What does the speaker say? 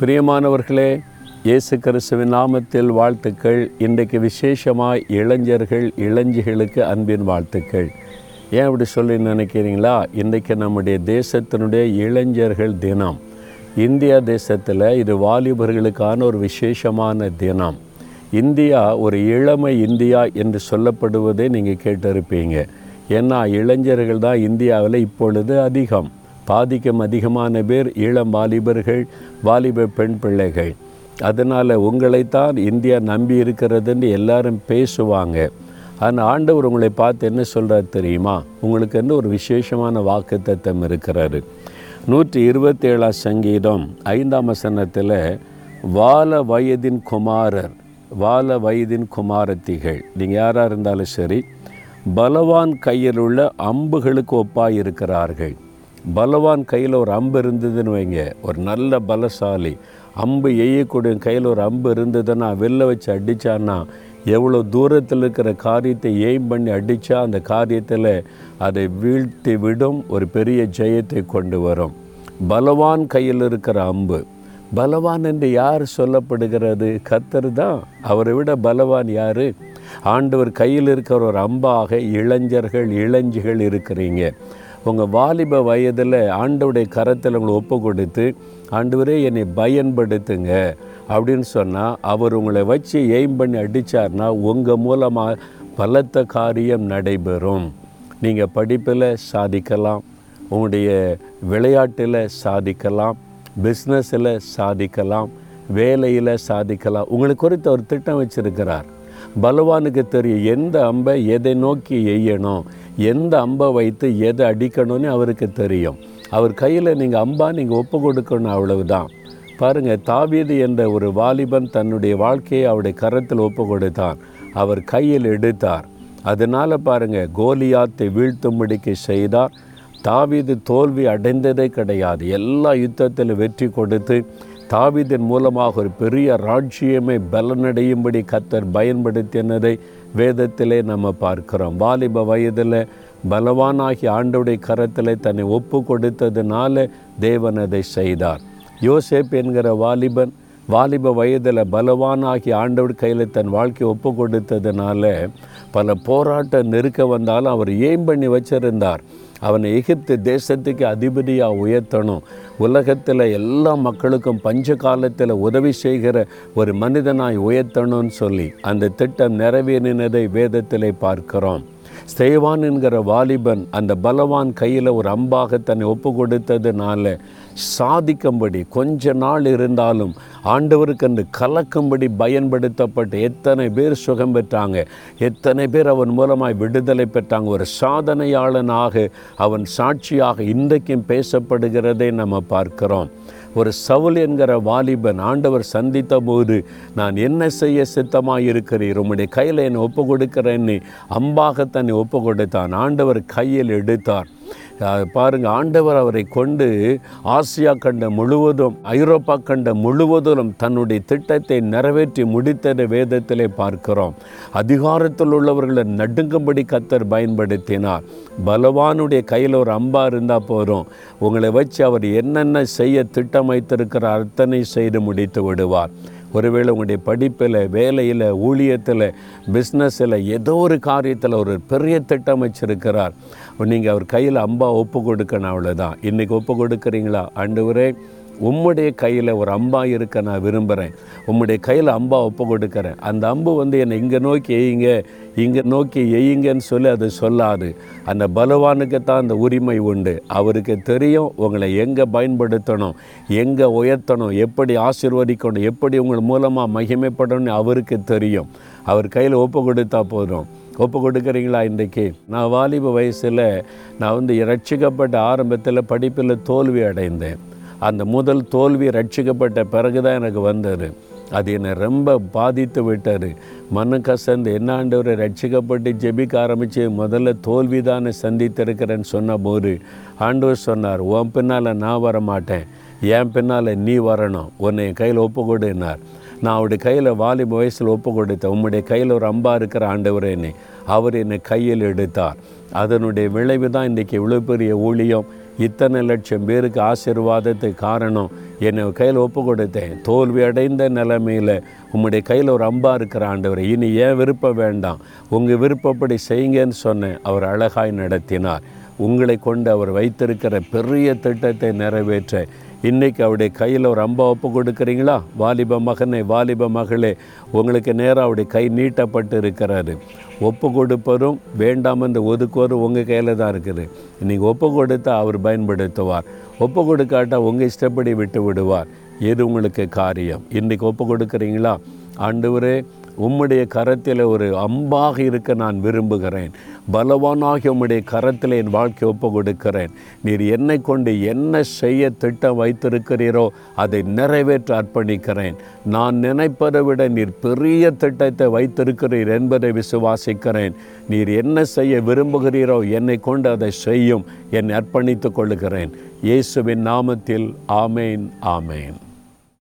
பிரியமானவர்களே இயேசு கிறிஸ்துவின் நாமத்தில் வாழ்த்துக்கள். இன்றைக்கு விசேஷமாக இளைஞர்கள் இளைஞர்களுக்கு அன்பின் வாழ்த்துக்கள். ஏன் அப்படி சொல்லி நினைக்கிறீங்களா? இன்றைக்கு நம்முடைய தேசத்தினுடைய இளைஞர்கள் தினம். இந்தியா தேசத்தில் இது வாலிபர்களுக்கான ஒரு விசேஷமான தினம். இந்தியா ஒரு இளமை இந்தியா என்று சொல்லப்படுவதை நீங்கள் கேட்டிருப்பீங்க. ஏன்னா இளைஞர்கள் தான் இந்தியாவில் இப்பொழுது அதிகம். பாதிக்கும் அதிகமான பேர் இளம் வாலிபர்கள் வாலிப பெண் பிள்ளைகள். அதனால் உங்களைத்தான் இந்தியா நம்பி இருக்கிறதுன்னு எல்லாரும் பேசுவாங்க. ஆனால் ஆண்டவர் உங்களை பார்த்து என்ன சொல்கிறார் தெரியுமா? உங்களுக்கு என்ன ஒரு விசேஷமான வாக்கு தத்தம் இருக்கிறாரு. நூற்றி இருபத்தேழாம் சங்கீதம் ஐந்தாம் வசனத்தில் வால வயதின் குமாரர் வால வயதின் குமாரத்திகள். நீங்கள் யாராக இருந்தாலும் சரி பலவான் கையில் உள்ள அம்புகளுக்கு ஒப்பாக இருக்கிறார்கள் பலவான் கையில் ஒரு அம்பு இருந்ததுன்னு வைங்க. ஒரு நல்ல பலசாலி. அம்பு எய்யக்கூடிய கையில் ஒரு அம்பு இருந்ததுன்னா வெளில வச்சு அடித்தான்னா எவ்வளோ தூரத்தில் இருக்கிற காரியத்தை எய்ம் பண்ணி அடித்தா அந்த காரியத்தில் அதை வீழ்த்தி விடும் ஒரு பெரிய ஜெயத்தை கொண்டு வரும். பலவான் கையில் இருக்கிற அம்பு. பலவான் என்று யார் சொல்லப்படுகிறது? கத்தர் தான். அவரை விட பலவான் யார்? ஆண்டவர் கையில் இருக்கிற ஒரு அம்பாக இளைஞர்கள் இளைஞ்சிகள் இருக்கிறீங்க. உங்கள் வாலிப வயதில் ஆண்டவுடைய கரத்தில் உங்களை ஒப்பு கொடுத்து ஆண்டவரே என்னை பயன்படுத்துங்க. அப்படின்னு சொன்னால் அவர் உங்களை வச்சு எய்ம் பண்ணி அடித்தார்னா உங்கள் மூலமாக பலத்த காரியம் நடைபெறும். நீங்கள் படிப்பில் சாதிக்கலாம் உங்களுடைய விளையாட்டில் சாதிக்கலாம் பிஸ்னஸில் சாதிக்கலாம் வேலையில் சாதிக்கலாம். உங்களுக்கு குறித்த ஒரு திட்டம் வச்சுருக்கிறார். பலவானுக்கு தெரியும் எந்த அம்பை எதை நோக்கி எய்யணும்? எந்த அம்பை வைத்து எதை அடிக்கணும்னு அவருக்கு தெரியும். அவர் கையில் நீங்கள் அம்பா நீங்கள் ஒப்பு கொடுக்கணும் அவ்வளவுதான். பாருங்கள் தாவீது என்ற ஒரு வாலிபன் தன்னுடைய வாழ்க்கையை அவருடைய கரத்தில் ஒப்பு கொடுத்தான். அவர் கையில் எடுத்தார். அதனால் பாருங்கள் கோலியாத்தை வீழ்த்தும்படிக்கு செய்தார். தாவீது தோல்வி அடைந்ததே கிடையாது. எல்லா யுத்தத்திலும் வெற்றி கொடுத்து தாவீதின் மூலமாக ஒரு பெரிய ராஜ்யமே பலனடையும்படி கத்தர் பயன்படுத்தினதை வேதத்திலே நம்ம பார்க்கிறோம். வாலிப வயதில் பலவானாகி ஆண்டவுடைய கரத்தில் தன்னை ஒப்பு கொடுத்ததுனால தேவன் அதை செய்தார். யோசேப் என்கிற வாலிபன் வாலிப வயதில் பலவானாகி ஆண்டவர் கையில் தன் வாழ்க்கையை ஒப்பு கொடுத்ததுனால பல போராட்டம் நெருக்க வந்தாலும் அவர் ஏம் பண்ணி வச்சிருந்தார்? அவனை எகிப்து தேசத்துக்கு அதிபதியாக உயர்த்தணும். உலகத்தில் எல்லா மக்களுக்கும் பஞ்ச காலத்தில் உதவி செய்கிற ஒரு மனிதனாய் உயர்த்தணும்னு சொல்லி அந்த திட்டம் நிறைவேறினதை வேதத்திலே பார்க்கிறோம். ஸ்தேவான் என்கிற வாலிபன் அந்த பலவான் கையில் ஒரு அம்பாக தன்னை ஒப்பு கொடுத்ததுனால சாதிக்கும்படி கொஞ்ச நாள் இருந்தாலும் ஆண்டவருக்கு அந்த கலக்கும்படி பயன்படுத்தப்பட்டு எத்தனை பேர் சுகம் பெற்றாங்க எத்தனை பேர் அவன் மூலமாய் விடுதலை பெற்றாங்க ஒரு சாதனையாளனாக அவன் சாட்சியாக இன்றைக்கும் பேசப்படுகிறதை நம்ம பார்க்கிறோம். ஒரு சவுல் என்கிற வாலிபன் ஆண்டவர் சந்தித்த போது நான் என்ன செய்ய சித்தமாக இருக்கிறீர் உம்முடைய கையில் என்னை ஒப்பு கொடுக்கிறேன்னு அம்பாக தன்னை ஒப்பு கொடுத்தான் ஆண்டவர் கையில் எடுத்தார். பாருங்கள் ஆண்டவர் அவரை கொண்டு ஆசியா கண்ட முழுவதும் ஐரோப்பா கண்ட முழுவதும் தன்னுடைய திட்டத்தை நிறைவேற்றி முடித்ததை வேதத்திலே பார்க்கிறோம். அதிகாரத்தில் உள்ளவர்களை நடுங்கும்படி கத்தர் பயன்படுத்தினார். பலவானுடைய கையில் ஒரு அம்பா இருந்தால் போதும். உங்களை வச்சு அவர் என்னென்ன செய்ய திட்டம் வைத்திருக்கிற அத்தனை செய்து முடித்து விடுவார். ஒருவேளை உங்களுடைய படிப்பில் வேலையில் ஊழியத்தில் பிஸ்னஸில் ஏதோ ஒரு காரியத்தில் ஒரு பெரிய திட்டம் வச்சிருக்கிறார் நீங்கள் அவர் கையில் அம்பா ஒப்பு கொடுக்கணும் அவ்வளோதான் இன்றைக்கி ஒப்பு கொடுக்குறீங்களா? ஆண்டு உம்முடைய கையில் ஒரு அம்பா இருக்க நான் விரும்புகிறேன் உம்முடைய கையில் அம்பா ஒப்பு கொடுக்குறேன். அந்த அம்பு வந்து என்னை இங்கே நோக்கி எய்யுங்க இங்கே நோக்கி எய்யுங்கன்னு சொல்லி அது சொல்லாது. அந்த பலவானுக்கு தான் அந்த உரிமை உண்டு. அவருக்கு தெரியும் உங்களை எங்கே பயன்படுத்தணும் எங்கே உயர்த்தணும் எப்படி ஆசிர்வதிக்கணும் எப்படி உங்கள் மூலமாக மகிமைப்படணும்னு அவருக்கு தெரியும். அவர் கையில் ஒப்பு கொடுத்தா போதும். ஒப்பு கொடுக்குறீங்களா இன்றைக்கி? நான் வாலிப வயசில் நான் வந்து ரட்சிக்கப்பட்ட ஆரம்பத்தில் படிப்பில் தோல்வி அடைந்தேன். அந்த முதல் தோல்வி ரட்சிக்கப்பட்ட பிறகு தான் எனக்கு வந்தார் அது என்னை ரொம்ப பாதித்து விட்டார் மன கசந்து என்ன ஆண்டவரை ரட்சிக்கப்பட்டு ஜெபிக்க ஆரம்பித்து முதல்ல தோல்வி தானே சந்தித்திருக்கிறேன்னு சொன்ன போது ஆண்டவர் சொன்னார் உன் பின்னால் நான் வர மாட்டேன் என் பின்னால் நீ வரணும். உன்னை என் கையில் ஒப்பு கொடுனார் நான் அவருடைய கையில் வாலிப வயசில் ஒப்பு கொடுத்தேன் உம்முடைய கையில் ஒரு அம்பா இருக்கிற ஆண்டவரே என்னை அவர் என்னை கையில் எடுத்தார். அதனுடைய விளைவு தான் இன்றைக்கி இவ்வளோ பெரிய ஊழியம். இத்தனை லட்சம் பேருக்கு ஆசீர்வாதத்துக்கு காரணம். என்னை கையில் ஒப்பு கொடுத்தேன் தோல்வி அடைந்த நிலைமையில் உம்முடைய கையில் ஒரு அம்பா இருக்கிற ஆண்டவர் இனி ஏன் விருப்பம் வேண்டாம்? உங்கள் விருப்பப்படி செய்யுங்கன்னு சொன்னேன். அவர் அழகாய் நடத்தினார். உங்களை கொண்டு அவர் வைத்திருக்கிற பெரிய திட்டத்தை நிறைவேற்ற இன்றைக்கி அவருடைய கையில் ஒரு அம்பா ஒப்பு கொடுக்குறீங்களா? வாலிப மகனே வாலிப மகளே உங்களுக்கு நேராக அவருடைய கை நீட்டப்பட்டு இருக்கிறாரு ஒப்பு கொடுப்பதும் வேண்டாம் என்று ஒதுக்குவதும் உங்கள் கையில் தான் இருக்குது. நீங்கள் ஒப்பு கொடுத்தா அவர் பயன்படுத்துவார். ஒப்பு கொடுக்காட்டா உங்கள் இஷ்டப்படி விட்டு விடுவார். எது உங்களுக்கு காரியம்? இன்றைக்கி ஒப்பு கொடுக்குறீங்களா? ஆண்டவரே உம்முடைய கரத்தில் ஒரு அம்பாக இருக்க நான் விரும்புகிறேன். பலவானாகி உம்முடைய கரத்தில் என் வாழ்க்கை ஒப்பு கொடுக்கிறேன் நீர் என்னை கொண்டு என்ன செய்ய திட்டம் வைத்திருக்கிறீரோ அதை நிறைவேற்ற அர்ப்பணிக்கிறேன். நான் நினைப்பதை விட நீர் பெரிய திட்டத்தை வைத்திருக்கிறீர் என்பதை விசுவாசிக்கிறேன். நீர் என்ன செய்ய விரும்புகிறீரோ என்னை கொண்டு அதை செய்யும். என்னை அர்ப்பணித்துக் கொள்ளுகிறேன். இயேசுவின் நாமத்தில் ஆமேன் ஆமேன்.